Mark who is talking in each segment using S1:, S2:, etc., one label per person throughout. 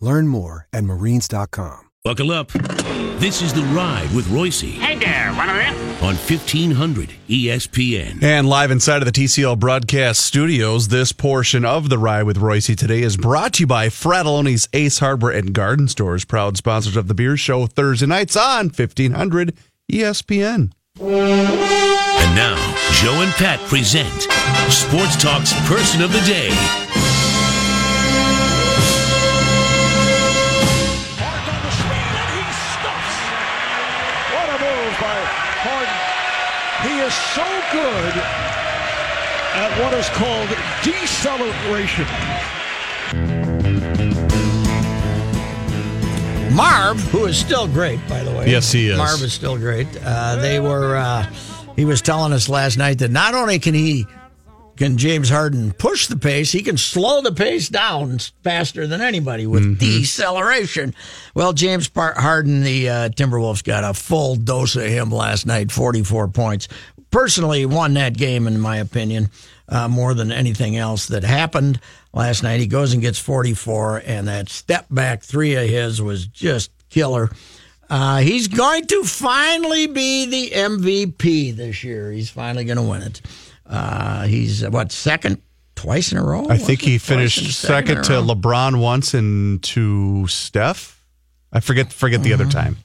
S1: Learn more at marines.com.
S2: Buckle up. This is The Ride with Royce
S3: Hey there, one of them?
S2: on 1500 ESPN.
S4: And live inside of the TCL broadcast studios, this portion of the ride with Royce today is brought to you by Fratallone's Ace Hardware and Garden Stores, proud sponsors of the Beer Show Thursday nights on 1500 ESPN.
S2: And now, Joe and Pat present Sports Talk's Person of the Day.
S5: So good at what is called deceleration.
S6: Marv, who is still great, by the way.
S4: Yes, he is.
S6: Marv is still great. Uh, they were. Uh, he was telling us last night that not only can he can James Harden push the pace, he can slow the pace down faster than anybody with
S4: Mm-hmm.
S6: deceleration. Well, James Harden, the uh, Timberwolves, got a full dose of him last night, forty-four points. Personally, won that game in my opinion. Uh, more than anything else that happened last night. He goes and gets 44, and that step back three of his was just killer. Uh, he's going to finally be the MVP this year. He's finally going to win it. Uh, he's uh, what second twice in a row.
S4: I think he? Finished
S6: a
S4: second to. LeBron once and to Steph. I forget forget the other
S6: Mm-hmm.
S4: time.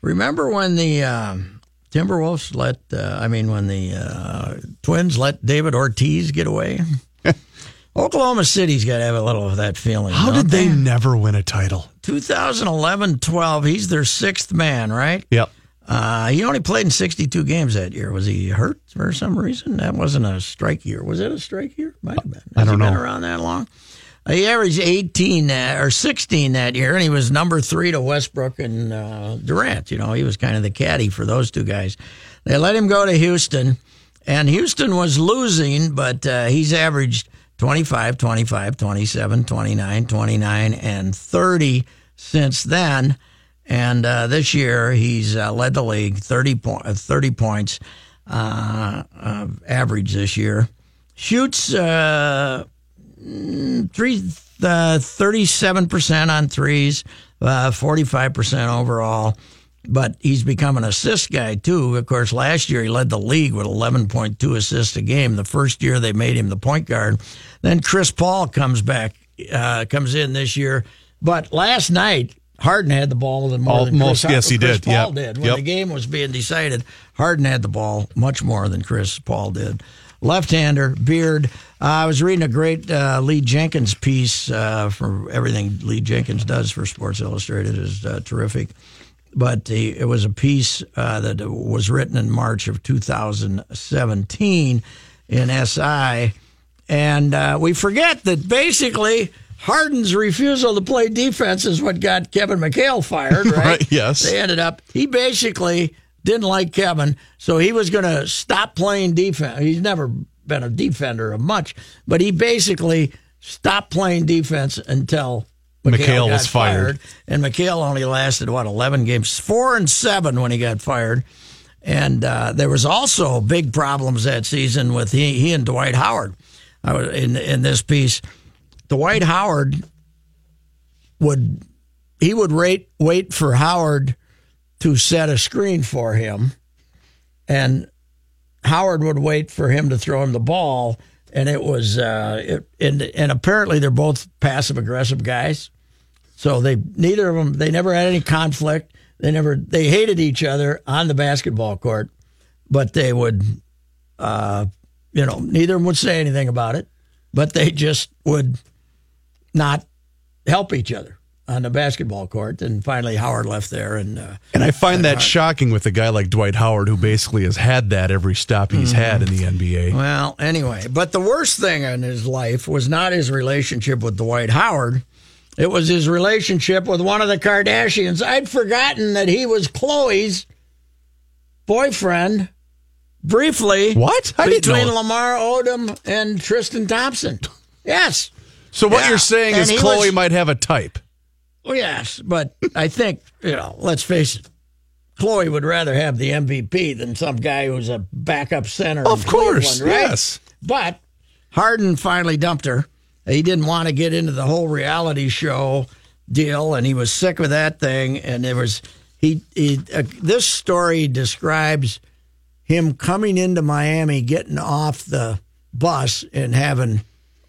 S6: Remember when the um, Timberwolves let? Uh, I mean, when the uh, Twins let David Ortiz get away. Oklahoma City's got to have a little of that feeling.
S4: How did they never win a title?
S6: 2011-12. He's their sixth man, right?
S4: Yep.
S6: Uh, he only played in 62 games that year. Was he hurt for some reason? That wasn't a strike year. Was it a strike year? Might have been. Has
S4: I don't
S6: he been
S4: know.
S6: around that long? Uh, he averaged 18 that, or 16 that year, and he was number three to Westbrook and uh, Durant. You know, he was kind of the caddy for those two guys. They let him go to Houston, and Houston was losing, but uh, he's averaged 25, 25, 27, 29, 29, and 30 since then. And uh, this year, he's uh, led the league 30, po- uh, 30 points uh, uh, average this year. Shoots uh, three, uh, 37% on threes, uh, 45% overall. But he's become an assist guy, too. Of course, last year he led the league with 11.2 assists a game. The first year they made him the point guard. Then Chris Paul comes back, uh, comes in this year. But last night, Harden had the ball more than
S4: Almost,
S6: Chris,
S4: yes, he
S6: Chris
S4: did.
S6: Paul
S4: Yep.
S6: did. When
S4: Yep.
S6: the game was being decided, Harden had the ball much more than Chris Paul did. Left-hander, beard. Uh, I was reading a great uh, Lee Jenkins piece uh, for everything Lee Jenkins does for Sports Illustrated is uh, terrific. But the, it was a piece uh, that was written in March of 2017 in SI, and uh, we forget that basically Harden's refusal to play defense is what got Kevin McHale fired, right?
S4: Right, yes.
S6: They ended up, he basically didn't like Kevin, so he was going to stop playing defense. He's never been a defender of much, but he basically stopped playing defense until McHale,
S4: was fired.
S6: And McHale only lasted, what, 11 games? Four and seven when he got fired. And uh, there was also big problems that season with he, he and Dwight Howard. I was in in this piece. Dwight Howard would he would rate, wait for Howard to set a screen for him, and Howard would wait for him to throw him the ball. And it was, uh, it, and and apparently they're both passive aggressive guys. So they neither of them they never had any conflict. They never they hated each other on the basketball court, but they would, uh, you know, neither of them would say anything about it, but they just would not help each other on the basketball court. And finally, Howard left there, and uh,
S4: And I find that shocking with a guy like Dwight Howard, who basically has had that every stop he's had in the NBA.
S6: Well, anyway, but the worst thing in his life was not his relationship with Dwight Howard. It was his relationship with one of the Kardashians. I'd forgotten that he was Khloe's boyfriend briefly.
S4: What? I
S6: between. Lamar Odom and Tristan Thompson. Yes.
S4: So what
S6: Yeah.
S4: you're saying
S6: And
S4: is Khloe
S6: was-
S4: might have a type.
S6: Well, yes, but I think, you know, let's face it. Khloe would rather have the MVP than some guy who's a backup center.
S4: Of course,
S6: right?
S4: yes.
S6: But Harden finally dumped her. He didn't want to get into the whole reality show deal, and he was sick with that thing. And there was he. he uh, this story describes him coming into Miami, getting off the bus, and having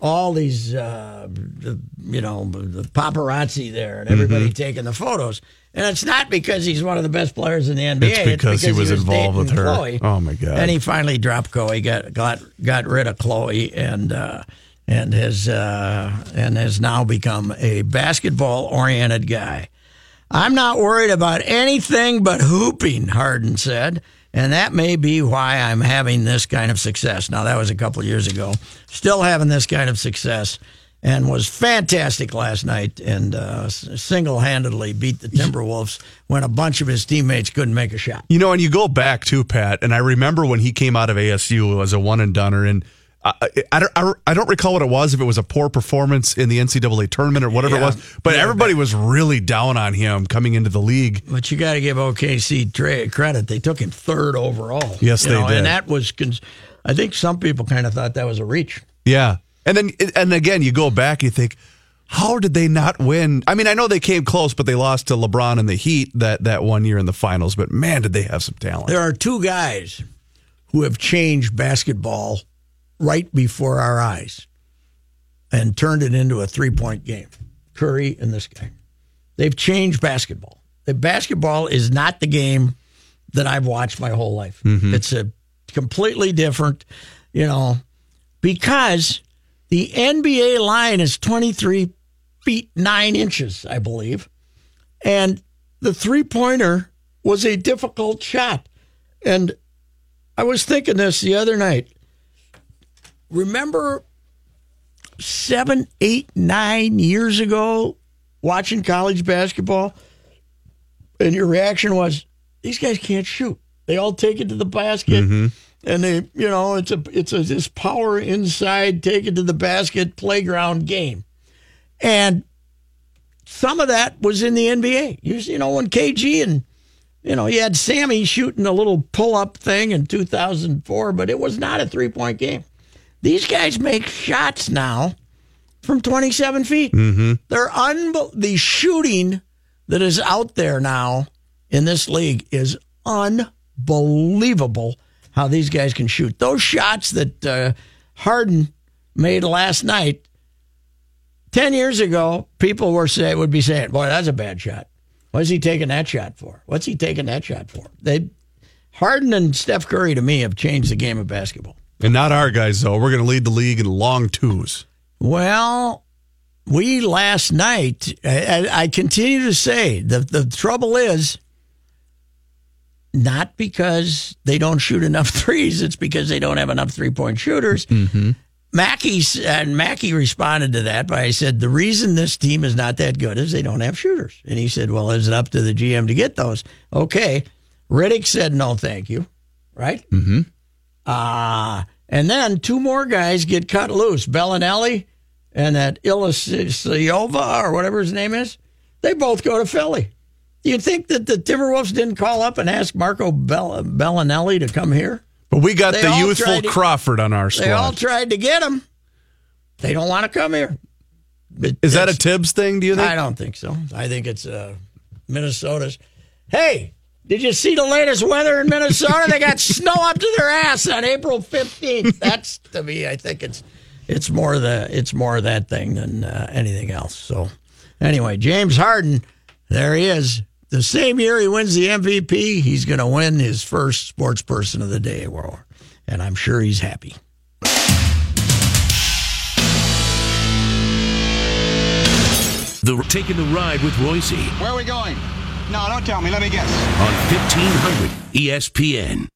S6: all these, uh, the, you know, the paparazzi there, and everybody
S4: Mm-hmm.
S6: taking the photos. And it's not because he's one of the best players in the NBA.
S4: It's because he was involved with her.
S6: Khloe.
S4: Oh, my God.
S6: And he finally dropped Khloe, got got got rid of Khloe, and uh, and has uh, and has now become a basketball oriented guy. I'm not worried about anything but hooping, Harden said. And that may be why I'm having this kind of success. Now, that was a couple of years ago. Still having this kind of success and was fantastic last night and uh, single handedly beat the Timberwolves when a bunch of his teammates couldn't make a shot.
S4: You know, and you go back to Pat, and I remember when he came out of ASU as a one and doneer, and I, I, don't, I don't- I don't recall what it was, if it was a poor performance in the NCAA tournament or whatever it was, but
S6: Yeah,
S4: everybody was really down on him coming into the league.
S6: But you got to give OKC tra- credit. They took him third overall.
S4: Yes, they
S6: know,
S4: did.
S6: And that was, cons- I think some people kind of thought that was a reach.
S4: Yeah. And then, and again, you go back, and you think, how did they not win? I mean, I know they came close, but they lost to LeBron and the Heat that, that one year in the finals. But man, did they have some talent.
S6: There are two guys who have changed basketball right before our eyes and turned it into a three point game Curry and this guy. They've changed basketball. The basketball is not the game that I've watched my whole life. Mm-hmm. It's a completely different, you know, because the NBA line is 23 feet 9 inches, I believe. And the three pointer was a difficult shot. And I was thinking this the other night. Remember seven, eight, nine years ago watching college basketball? And your reaction was, these guys can't shoot. They all take it to the basket. Mm-hmm. And they, you know, it's a it's a this power inside, take it to the basket playground game. And some of that was in the NBA. You, you know, when KG and you know, you had Sammy shooting a little pull up thing in 2004, but it was not a three point game. These guys make shots now from 27 feet. Mm-hmm. They're unbe- the shooting that is out there now in this league is unbelievable. How these guys can shoot those shots that uh, Harden made last night. Ten years ago, people were say would be saying, "Boy, that's a bad shot." What's he taking that shot for? What's he taking that shot for? They Harden and Steph Curry to me have changed the game of basketball.
S4: And not our guys, though. We're going to lead the league in long twos.
S6: Well, we last night, I, I I continue to say the the trouble is not because they don't shoot enough threes. It's because they don't have enough three point shooters. Mackey and Mackey responded to that by said the reason this team is not that good is they don't have shooters. And he said, "Well, is it up to the GM to get those?" Okay, Redick said, "No, thank you." Right? Mm-hmm. Ah, and then two more guys get cut loose: Belinelli and that Ilyasova or whatever his name is. They both go to Philly. Do you think that the Timberwolves didn't call up and ask Marco Bell- Belinelli to come here?
S4: But we got
S6: They
S4: the youthful
S6: to-
S4: Crawford on our squad.
S6: They all tried to get him. They don't want to come here. But
S4: Is that a Thibs thing, do you think?
S6: I don't think so. I think it's uh, Minnesota's. Hey, did you see the latest weather in Minnesota? they got snow up to their ass on April fifteenth. That's to me. I think it's it's more the it's more that thing than uh, anything else. So Anyway, James Harden, there he is. The same year he wins the MVP, he's going to win his first Sports Person of the Day award, and I'm sure he's happy.
S2: The Taking the Ride with Royce
S3: Where are we going? No, don't tell me. Let me guess.
S2: on 1500 ESPN.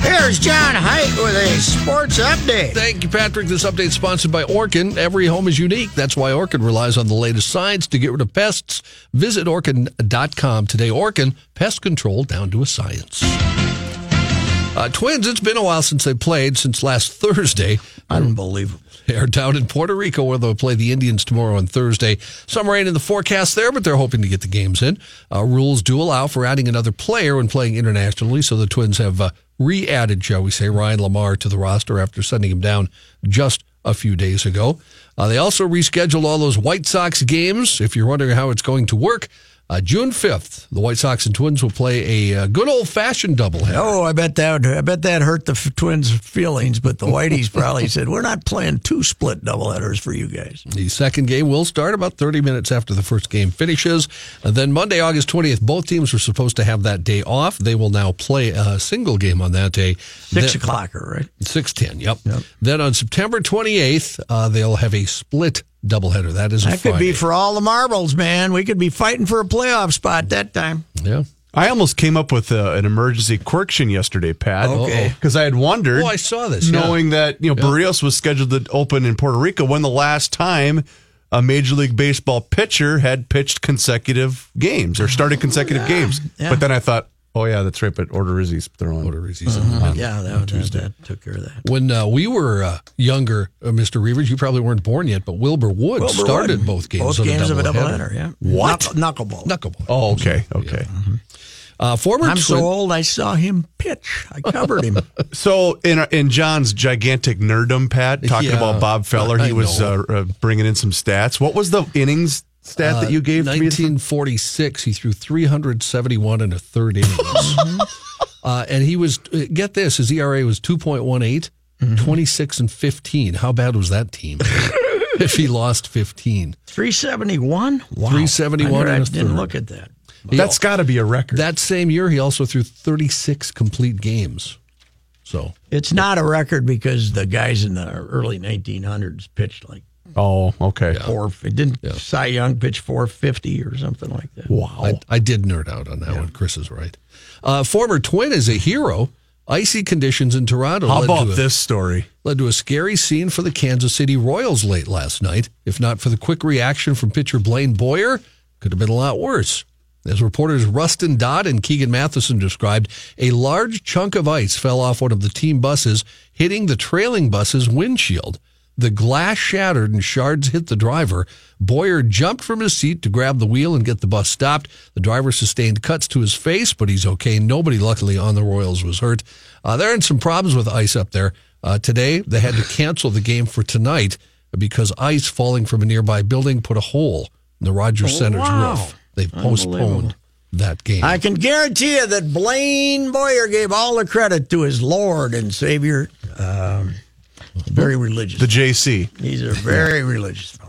S6: Here's John Height with a sports update.
S7: Thank you, Patrick. This update is sponsored by Orkin. Every home is unique. That's why Orkin relies on the latest science to get rid of pests. Visit Orkin.com today. Orkin, pest control down to a science. Uh, twins, it's been a while since they played, since last Thursday.
S6: Unbelievable.
S7: They're down in Puerto Rico where they'll play the Indians tomorrow and Thursday. Some rain in the forecast there, but they're hoping to get the games in. Uh, rules do allow for adding another player when playing internationally, so the Twins have uh, re added, shall we say, Ryan LaMarre to the roster after sending him down just a few days ago. Uh, they also rescheduled all those White Sox games. If you're wondering how it's going to work, uh, June 5th, the White Sox and Twins will play a uh, good old fashioned doubleheader.
S6: Oh, I bet that I bet that hurt the f- Twins' feelings, but the Whiteys probably said, "We're not playing two split doubleheaders for you guys."
S7: The second game will start about 30 minutes after the first game finishes. And then Monday, August 20th, both teams were supposed to have that day off. They will now play a single game on that day.
S6: Six
S7: Then-
S6: o'clocker, right?
S7: 610, yep. Then on September 28th, uh, they'll have a split doubleheader. That is a
S6: That could be for all the marbles, man. We could be fighting for a playoff spot that time.
S7: Yeah.
S4: I almost came up with uh, an emergency correction yesterday, Pat.
S6: Okay.
S4: Because I had wondered.
S7: Oh, I saw this, yeah.
S4: Knowing that, you know, Berrios was scheduled to open in Puerto Rico when the last time a Major League Baseball pitcher had pitched consecutive games or started consecutive games.
S6: yeah.
S4: But then I thought, oh, yeah, that's right. But Order Odorizzi's throwing.
S7: Odorizzi's
S6: Mm-hmm.
S7: on-
S6: Yeah, that, that, that took care of that.
S7: When uh, we were uh, younger, uh, Mr. Reavers, you probably weren't born yet, but Wilbur Wood
S6: Wilbur
S7: started
S6: Wood.
S7: both games.
S6: Both
S7: on
S6: games of a
S7: doubleheader.
S6: doubleheader. Yeah.
S4: What?
S6: Knuckleball.
S7: Knuckleball.
S4: Oh, okay. Okay.
S7: Uh, former
S6: I'm so old. I saw him pitch. I covered him.
S4: So in in John's gigantic nerdom, Pat, talking
S7: Yeah,
S4: about Bob Feller, he
S7: I
S4: was uh, uh, bringing in some stats. What was the innings stat that you gave to me?
S7: 1946, he threw 371 and a third innings. uh, and he was, uh, get this, his ERA was 2.18, 26 and 15. How bad was that team if he lost 15?
S6: 371. Wow.
S7: 371
S6: I,
S7: and a
S6: didn't
S7: third.
S6: look at that.
S4: That's got to be a record.
S7: That same year, he also threw 36 complete games. So,
S6: It's not a record because the guys in the early 1900s pitched like
S4: oh, okay.
S6: four. It didn't Cy Young pitch 450 or something like that.
S4: Wow.
S7: I, I did nerd out on that one. Chris is right. Uh, former twin is a hero. Icy conditions in Toronto.
S4: How
S7: led
S4: about
S7: to a-
S4: this story?
S7: led to a scary scene for the Kansas City Royals late last night. If not for the quick reaction from pitcher Blaine Boyer, could have been a lot worse. As reporters Rustin Dodd and Keegan Matheson described, a large chunk of ice fell off one of the team buses, hitting the trailing bus's windshield. The glass shattered and shards hit the driver. Boyer jumped from his seat to grab the wheel and get the bus stopped. The driver sustained cuts to his face, but he's okay. Nobody, luckily, on the Royals was hurt. Uh, there are some problems with ice up there. Uh, today, they had to cancel the game for tonight because ice falling from a nearby building put a hole in the Rogers Center's
S6: wow.
S7: roof. They've postponed that game.
S6: I can guarantee you that Blaine Boyer gave all the credit to his Lord and Savior. Um, very religious.
S4: The JC.
S6: He's a very religious fellow.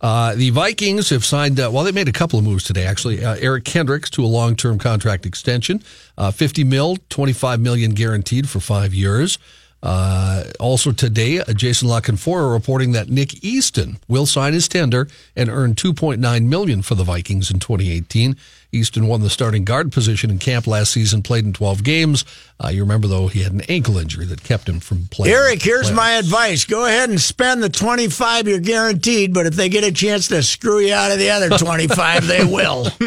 S7: Uh, the Vikings have signed, uh, well, they made a couple of moves today, actually. Uh, Eric Kendricks to a long term contract extension, uh, 50 mil, 25 million guaranteed for five years. Uh, also today, uh, Jason La Canfora reporting that Nick Easton will sign his tender and earn 2.9 million for the Vikings in 2018. Easton won the starting guard position in camp last season, played in 12 games. Uh, you remember, though, he had an ankle injury that kept him from playing.
S6: Eric, here's
S7: playoffs.
S6: my advice. Go ahead and spend the 25 you're guaranteed, but if they get a chance to screw you out of the other 25, they will.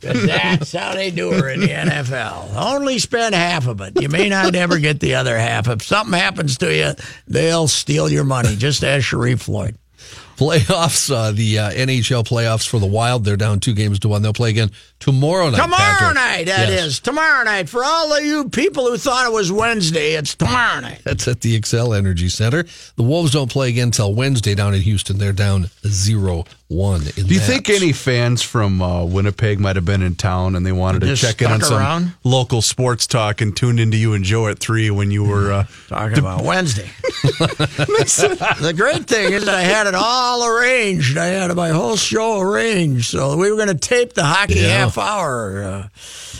S6: that's how they do it in the NFL. Only spend half of it. You may not ever get the other half. If something happens to you, they'll steal your money, just as Sharrif Floyd.
S7: playoffs, uh, the uh, NHL playoffs for the Wild. They're down two games to one. They'll play again tomorrow night.
S6: Tomorrow
S7: Patrick.
S6: night, that is
S7: Yes.
S6: Tomorrow night. For all of you people who thought it was Wednesday, it's tomorrow night.
S7: That's at the Xcel Energy Center. The Wolves don't play again until Wednesday down in Houston. They're down 0 1 in
S4: Do you
S7: that.
S4: think any fans from uh, Winnipeg might have been in town and they wanted to check in on
S6: stuck
S4: some
S6: around?
S4: local sports talk and tuned into you and Joe at three when you were uh,
S6: Talking about Wednesday. the great thing is that I had it all arranged. I had my whole show arranged. So we were going to tape the hockey
S7: Yeah.
S6: half hour uh,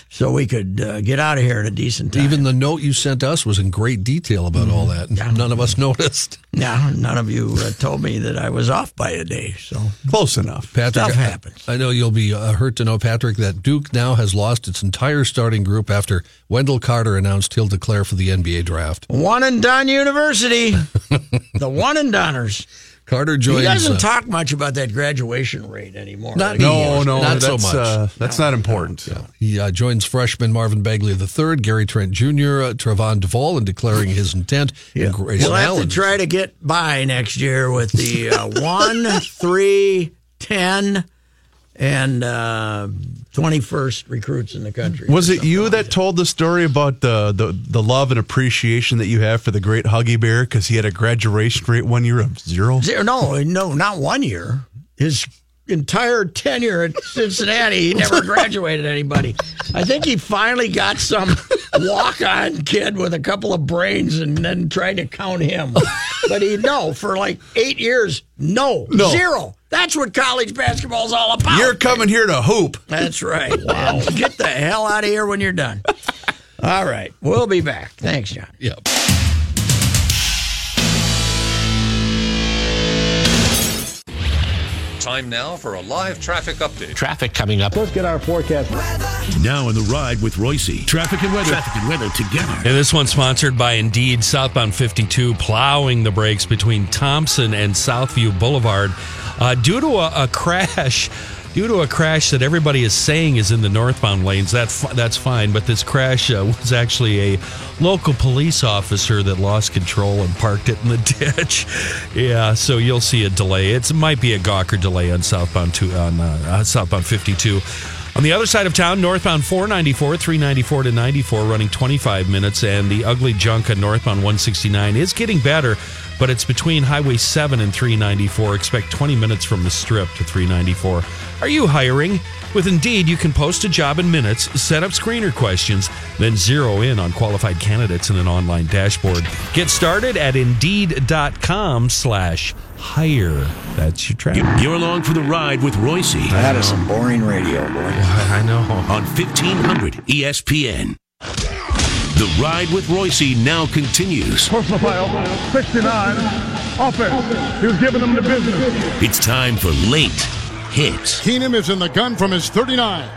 S6: so we could uh, get out of here in a decent time.
S7: Even the note you sent us was in great detail about all that. None of us noticed.
S6: yeah, none of you uh, told me that I was off by a day. So
S4: close enough.
S7: Patrick,
S6: Stuff happens.
S7: I know you'll be uh, hurt to know, Patrick, that Duke now has lost its entire starting group after Wendell Carter announced he'll declare for the NBA draft.
S6: one and done university. the one and doners.
S7: Carter joins.
S6: He doesn't
S7: uh,
S6: talk much about that graduation rate anymore.
S7: Not
S6: Like,
S4: No, no,
S7: Not so much.
S4: Uh, that's not important.
S7: He uh, joins freshman Marvin Bagley III, Gary Trent Jr., uh, Trevon Duval in declaring his intent. and Grayson
S6: We'll have to try to get by next year with the uh, one, three, ten, and uh, twenty-first recruits in the country.
S4: Was it you
S6: like
S4: that told the story about the, the, the love and appreciation that you have for the great Huggy Bear because he had a graduation rate one year of zero?
S6: Zero, no, no, not one year. His entire tenure at Cincinnati, he never graduated anybody. I think he finally got some walk-on kid with a couple of brains and then tried to count him. But he no for like eight years, no,
S4: No.
S6: zero. That's what college basketball's all about.
S4: You're coming here to hoop.
S6: That's right. Wow. Get the hell out of here when you're done. All right. We'll be back. Thanks, John.
S7: Yep.
S8: Time now for a live traffic update.
S9: Traffic coming up.
S5: Let's get our forecast.
S2: Now on the ride with Royce. Traffic and weather. Traffic and weather together.
S10: And this one's sponsored by Indeed Southbound 52, plowing the brakes between Thompson and Southview Boulevard uh, due to a, a crash. Due to a crash that everybody is saying is in the northbound lanes, that that's fine. But this crash uh, was actually a local police officer that lost control and parked it in the ditch. yeah, so you'll see a delay. It's, it might be a Gawker delay on southbound two on uh, southbound 52. On the other side of town, northbound 494, 394 to 94, running 25 minutes, and the ugly junk on northbound 169 is getting better, but it's between Highway 7 and 394. Expect 20 minutes from the strip to 394. Are you hiring? With Indeed, you can post a job in minutes, set up screener questions, then zero in on qualified candidates in an online dashboard. Get started at Indeed.com slash hire. That's your track.
S2: You're along for the ride with Royce
S6: That is some boring radio, boy.
S10: I know.
S2: on 1500 ESPN. The ride with Royce now continues.
S5: Personal foul, 69, offense. He was giving them the business.
S2: It's time for late hits.
S11: Keenum is in the gun from his 39.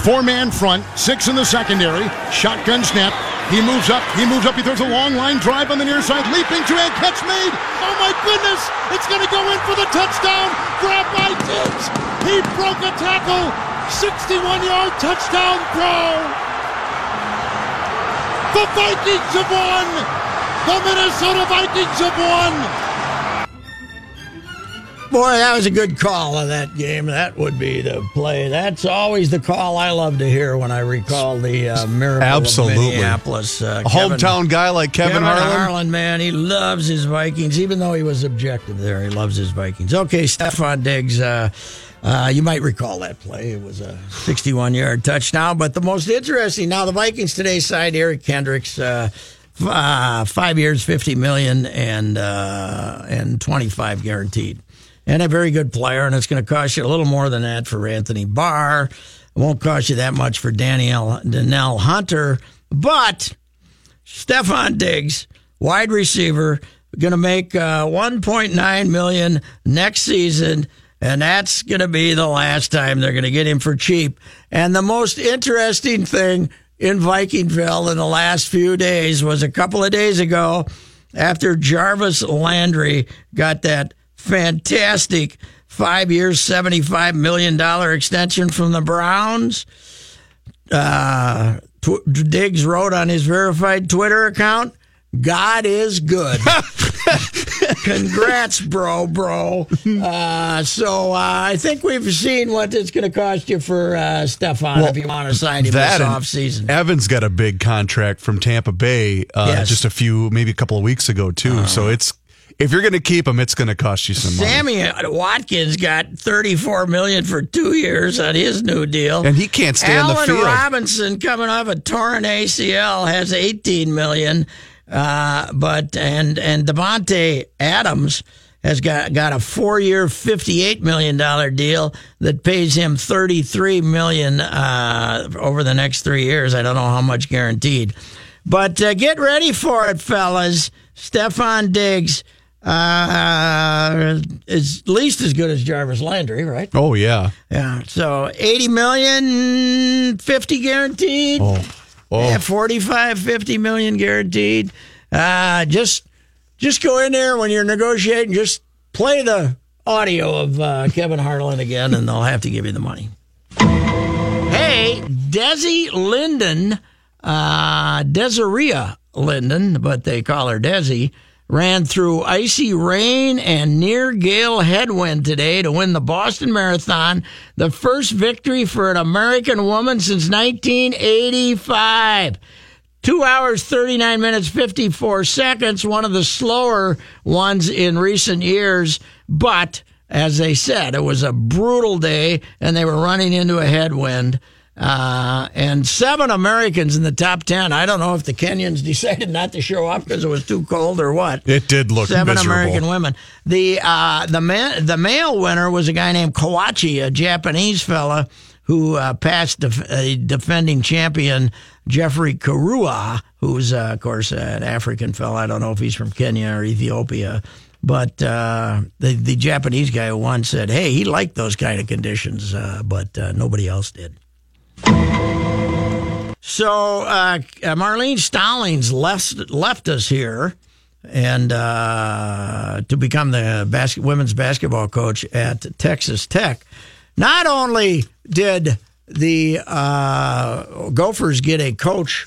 S11: Four man front, six in the secondary. Shotgun snap. He moves up. He moves up. He throws a long line drive on the near side. Leaping to and catch made. Oh my goodness! It's going to go in for the touchdown. Grab by Diggs. He broke a tackle. 61 yard touchdown throw. The Vikings have won. The Minnesota Vikings have won.
S6: Boy, that was a good call of that game. That would be the play. That's always the call I love to hear when I recall the uh, miracle
S4: Absolutely.
S6: of Minneapolis. Uh,
S4: A hometown guy like Kevin, Harlan? Kevin Harlan.
S6: Harlan, man, he loves his Vikings, even though he was objective there. He loves his Vikings. Okay, Stefon Diggs. Uh, uh, you might recall that play. It was a 61 yard touchdown. But the most interesting now, the Vikings today signed Eric Kendricks. Uh, f- uh, five years, fifty million, and uh, and twenty five guaranteed, and a very good player. And it's going to cost you a little more than that for Anthony Barr. It won't cost you that much for Danielle Danielle Hunter, but Stefon Diggs, wide receiver, going to make uh, 1.9 million next season, and that's going to be the last time they're going to get him for cheap. And the most interesting thing in Vikingville in the last few days was a couple of days ago after Jarvis Landry got that fantastic five years, $75 million extension from the Browns. Uh, Tw- Diggs wrote on his verified Twitter account, God is good. congrats, bro, bro. Uh, so uh, I think we've seen what it's going to cost you for uh, Stefon if you want to sign him this
S4: and
S6: off season.
S4: Evans got a big contract from Tampa Bay uh,
S6: Yes.
S4: just a few, maybe a couple of weeks ago too. so it's if you're going to keep him, it's going to cost you some money.
S6: Sammy Watkins got thirty-four million for two years on his new deal,
S4: And he can't stay on the
S6: Allen
S4: field.
S6: Robinson, coming off a torn ACL, has eighteen million. Uh, but and and Davante Adams has got got a four-year, fifty-eight million dollar deal that pays him thirty-three million uh, over the next three years. I don't know how much guaranteed, but uh, get ready for it, fellas. Stefon Diggs uh, is at least as good as Jarvis Landry, right?
S4: Oh yeah.
S6: Yeah. So 80 million, 50 guaranteed.
S4: Oh. Oh.
S6: Yeah, 45, 50 million guaranteed. Uh, just just go in there when you're negotiating, just play the audio of uh, Kevin Harlan again, and they'll have to give you the money. Hey, Desi Linden, uh, Desiree Linden, but they call her Desi, ran through icy rain and near gale headwind today to win the Boston Marathon, the first victory for an American woman since 1985. Two hours, 39 minutes, 54 seconds, one of the slower ones in recent years. But as they said, it was a brutal day and they were running into a headwind. Uh, and seven Americans in the top 10. I don't know if the Kenyans decided not to show up because it was too cold or what.
S4: It did look
S6: Seven
S4: miserable.
S6: American women. The uh, the man, the male winner was a guy named Kawauchi, a Japanese fella who uh, passed def- a defending champion Geoffrey Kirui, who's uh, of course an African fella. I don't know if he's from Kenya or Ethiopia. But uh, the the Japanese guy who won said, "Hey, he liked those kind of conditions, uh, but uh, nobody else did." So uh, Marlene Stollings left left us here, and uh, to become the bas- women's basketball coach at Texas Tech. Not only did the uh, Gophers get a coach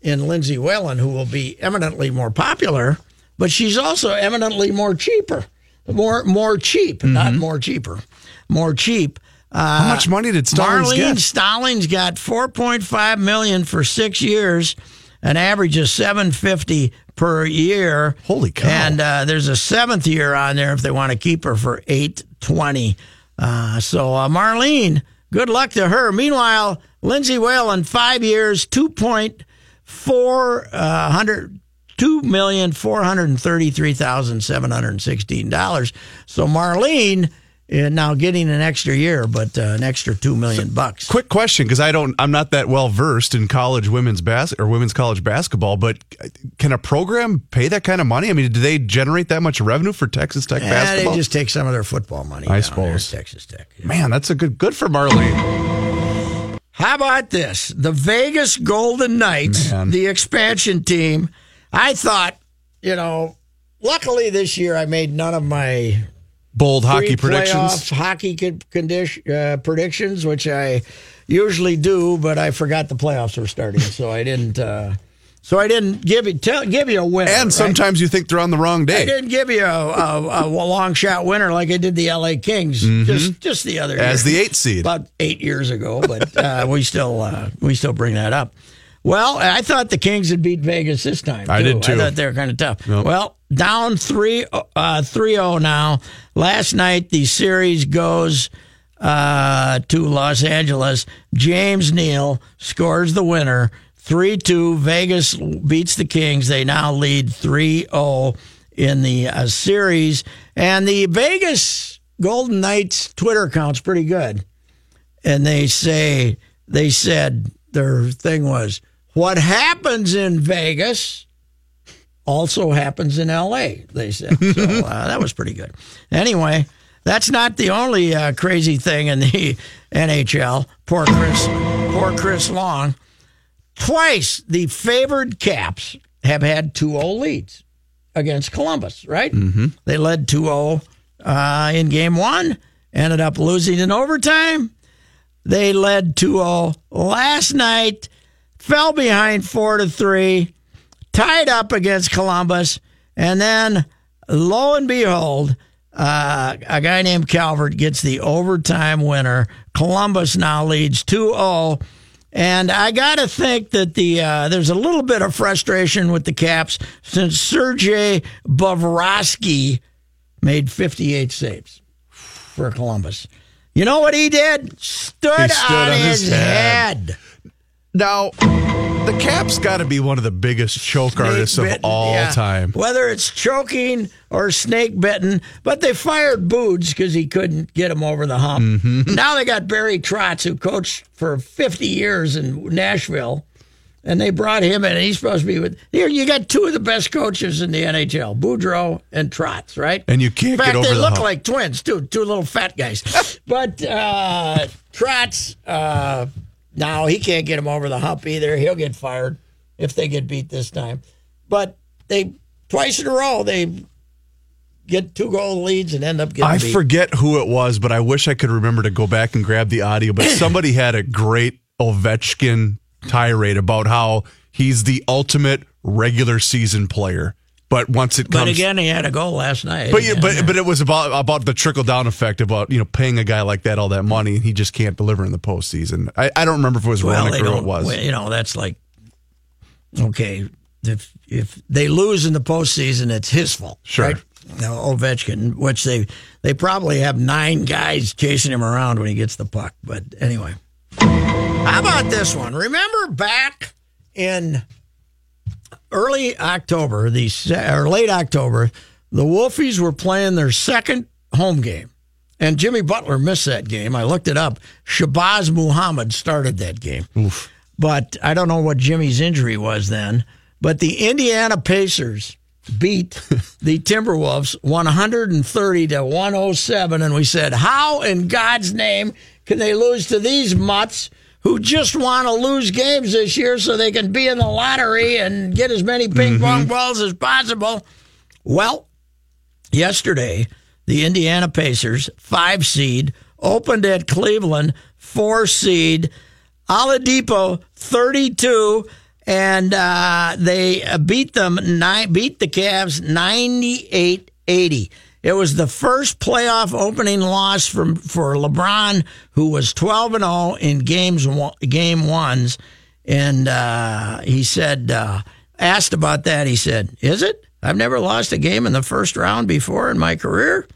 S6: in Lindsay Whalen, who will be eminently more popular, but she's also eminently more cheaper, more more cheap, not more cheaper, more cheap. Uh,
S4: How much money did Stollings
S6: Marlene
S4: get?
S6: Stollings got 4.5 million for six years, an average of 750 per year.
S4: Holy cow.
S6: And uh, there's a seventh year on there if they want to keep her for 820. Uh, so uh, Marlene, good luck to her. Meanwhile, Lindsay Whalen, five years, 2.4 uh, hundred. Two million four hundred thirty-three thousand seven hundred sixteen dollars. So Marlene is now getting an extra year, but uh, an extra two million bucks.
S4: Quick question, because I don't, I'm not that well versed in college women's bas- or women's college basketball. But can a program pay that kind of money? I mean, do they generate that much revenue for Texas Tech
S6: Yeah,
S4: basketball?
S6: they just take some of their football money.
S4: I suppose.
S6: Texas Tech.
S4: Man, that's a good, good for Marlene.
S6: How about this? The Vegas Golden Knights,
S4: Man.
S6: the expansion team. I thought, you know, luckily this year I made none of my
S4: Bold hockey
S6: pre-playoff
S4: predictions.
S6: hockey condition, uh, predictions, which I usually do, but I forgot the playoffs were starting, so I didn't. Uh, so I didn't give you tell, give you a winner.
S4: And
S6: right?
S4: sometimes you think they're on the wrong day.
S6: I didn't give you a, a, a long shot winner like I did the LA Kings just just the other
S4: Mm-hmm. As
S6: year.
S4: the eight seed.
S6: about eight years ago, but uh, we still uh, we still bring that up. Well, I thought the Kings would beat Vegas this time.
S4: I did, too.
S6: I thought they were kind of tough. Well, down 3 uh, 3-0 now. Last night the series goes uh, to Los Angeles. James Neal scores the winner. 3-2. Vegas beats the Kings. They now lead 3-0 in the uh, series. And the Vegas Golden Knights Twitter account's pretty good and they say they said their thing was what happens in Vegas also happens in L.A. They said so. Uh, that was pretty good. Anyway, that's not the only uh, crazy thing in the NHL. Poor Chris, poor Chris Long. Twice the favored Caps have had 2-0 leads against Columbus. Right? Mm-hmm. They led 2-0 uh, in Game One. Ended up losing in overtime. They led 2-0 last night, fell behind 4 to 3, tied up against Columbus, and then lo and behold, uh, a guy named Calvert gets the overtime winner. Columbus now leads 2 0. And I got to think that the uh, there's a little bit of frustration with the Caps since Sergei Bobrovsky made 58 saves for Columbus. You know what he did? Stood,
S4: He stood
S6: on,
S4: on
S6: his,
S4: his head.
S6: head.
S4: Now, the Cap's got to be one of the biggest choke artists of all
S6: yeah.
S4: time.
S6: Whether it's choking or snake bitten, but they fired Boods because he couldn't get him over the hump.
S4: Mm-hmm.
S6: Now they got Barry Trotz, who coached for 50 years in Nashville, and they brought him in, and he's supposed to be with. Here, you got two of the best coaches in the NHL, Boudreau and Trotz, right?
S4: And you can't
S6: in fact,
S4: get over
S6: they
S4: the
S6: look
S4: hump.
S6: like twins, too, two little fat guys. but uh, Trotz, uh, now he can't get him over the hump either. He'll get fired if they get beat this time. But they twice in a row they get two goal leads and end up getting
S4: I
S6: beat.
S4: forget who it was, but I wish I could remember to go back and grab the audio. But somebody had a great Ovechkin tirade about how he's the ultimate regular season player. But once it comes, but
S6: again, he had a goal last night.
S4: but yeah, but but it was about about the trickle down effect about uh, you know paying a guy like that all that money and he just can't deliver in the postseason. I, I don't remember if it was
S6: well,
S4: Ronick or who it was.
S6: well, You know, that's like okay. If if they lose in the postseason, it's his fault.
S4: Sure.
S6: Right? Now, Ovechkin, which they they probably have nine guys chasing him around when he gets the puck. But anyway, how about this one? Remember back in early October, the or late October, the Wolfies were playing their second home game, and Jimmy Butler missed that game. I looked it up. Shabazz Muhammad started that game, but I don't know what Jimmy's injury was then. But the Indiana Pacers beat the Timberwolves 130 to 107, and we said, "How in God's name can they lose to these mutts?" Who just want to lose games this year so they can be in the lottery and get as many ping pong balls as possible? Well, yesterday, the Indiana Pacers, five seed, opened at Cleveland, four seed, Oladipo, 32, and uh, they uh, beat them, nine, beat the Cavs 98 80. It was the first playoff opening loss from for LeBron, who was 12 and 0 in games game ones. And uh, he said, uh, asked about that, he said, "Is it? I've never lost a game in the first round before in my career."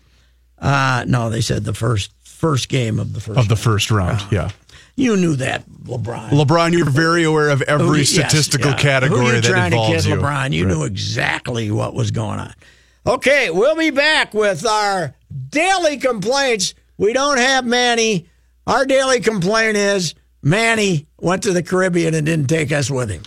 S6: Uh, no, they said the first first game of the first
S4: of the first round, yeah.
S6: You knew that, LeBron.
S4: LeBron, you're very aware of
S6: Who
S4: every
S6: you- yes,
S4: statistical
S6: yeah.
S4: category
S6: Who you
S4: that
S6: trying
S4: involves
S6: to kid
S4: you.
S6: LeBron. You
S4: Right.
S6: knew exactly what was going on. Okay, we'll be back with our daily complaints. We don't have Manny. Our daily complaint is Manny went to the Caribbean and didn't take us with him.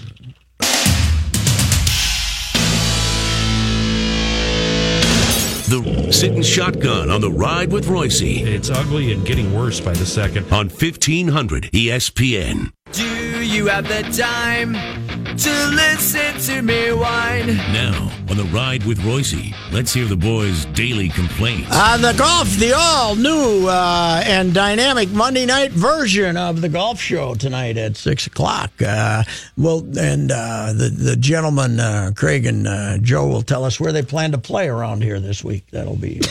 S2: The sitting shotgun on the ride with Royce
S10: It's ugly and getting worse by the second.
S2: on 1500 ESPN.
S9: Do you have the time to listen to me whine?
S2: Now, on the ride with Royce, let's hear the boys' daily complaints.
S6: On the golf, the all new uh, and dynamic Monday night version of the golf show tonight at six o'clock. Uh, well, and uh, the the gentleman uh, Craig and uh, Joe will tell us where they plan to play around here this week. That'll be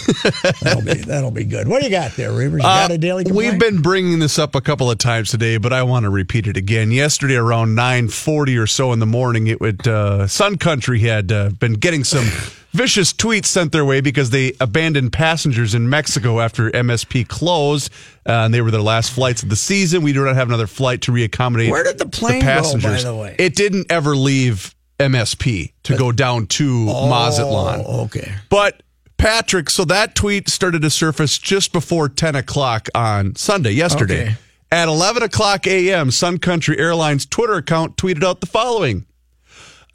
S6: that'll be that'll be good. What do you got there, Reavers? You got a daily?
S4: Uh, We've been bringing this up a couple of times today, but I want to repeat it again. Yesterday, around nine forty or so in the morning, it would uh, Sun Country had uh, been getting some vicious tweets sent their way because they abandoned passengers in Mexico after MSP closed, uh, and they were their last flights of the season. We do not have another flight to reaccommodate.
S6: Where did the plane go, by the way?
S4: It didn't ever leave MSP to go down to Mazatlan.
S6: Oh, okay.
S4: But Patrick, so that tweet started to surface just before 10 o'clock on Sunday, yesterday.
S6: Okay.
S4: At 11 o'clock a.m., Sun Country Airlines Twitter account tweeted out the following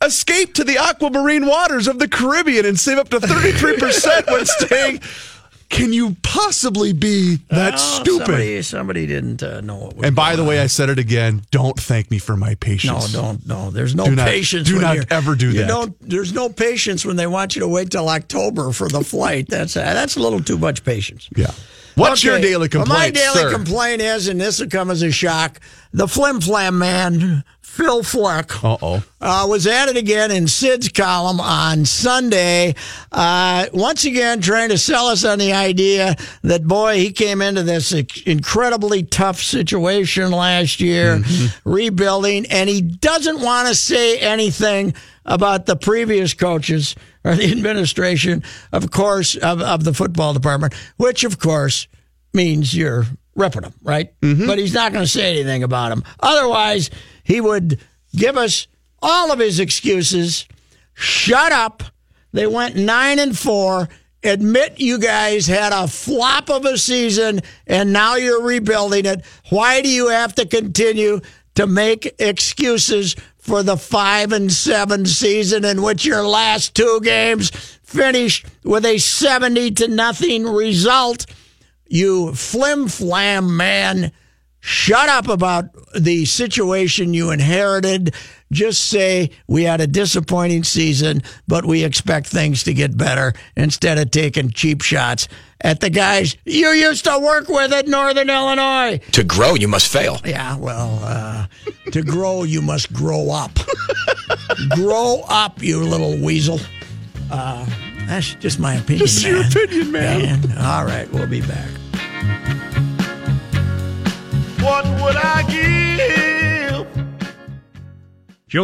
S4: Escape to the aquamarine waters of the Caribbean and save up to 33% when staying. Can you possibly be that
S6: Oh,
S4: stupid?
S6: Somebody, somebody didn't uh, know what was
S4: and by the way,
S6: on.
S4: I said it again. Don't thank me for my patience.
S6: No, don't no. There's no
S4: Do not-
S6: patience.
S4: do not ever do
S6: you
S4: that.
S6: Don't. There's no patience when they want you to wait till October for the flight. That's uh, that's a little too much patience.
S4: Yeah. What's your
S6: Okay,
S4: daily
S6: well,
S4: complaint,
S6: my daily
S4: sir?
S6: complaint is, and this will come as a shock: the flim flam man Phil Fleck
S4: Uh-oh.
S6: uh, was at it again in Sid's column on Sunday. Uh, once again, trying to sell us on the idea that, boy, he came into this incredibly tough situation last year, rebuilding, and he doesn't want to say anything about the previous coaches or the administration, of course, of, of the football department, which, of course, means you're repping them, right? Mm-hmm. But he's not going to say anything about them. Otherwise, he would give us all of his excuses. Shut up. They went nine and four. Admit you guys had a flop of a season and now you're rebuilding it. Why do you have to continue to make excuses for the five and seven season in which your last two games finished with a 70 to nothing result? You flim flam man. Shut up about the situation you inherited. Just say we had a disappointing season, but we expect things to get better instead of taking cheap shots at the guys you used to work with at Northern Illinois.
S12: To grow, you must fail.
S6: Yeah, well, uh, to grow, you must grow up. grow up, you little weasel. Uh, that's just my opinion.
S4: Just your
S6: man.
S4: opinion, man.
S6: All right, we'll be back.
S9: What would I give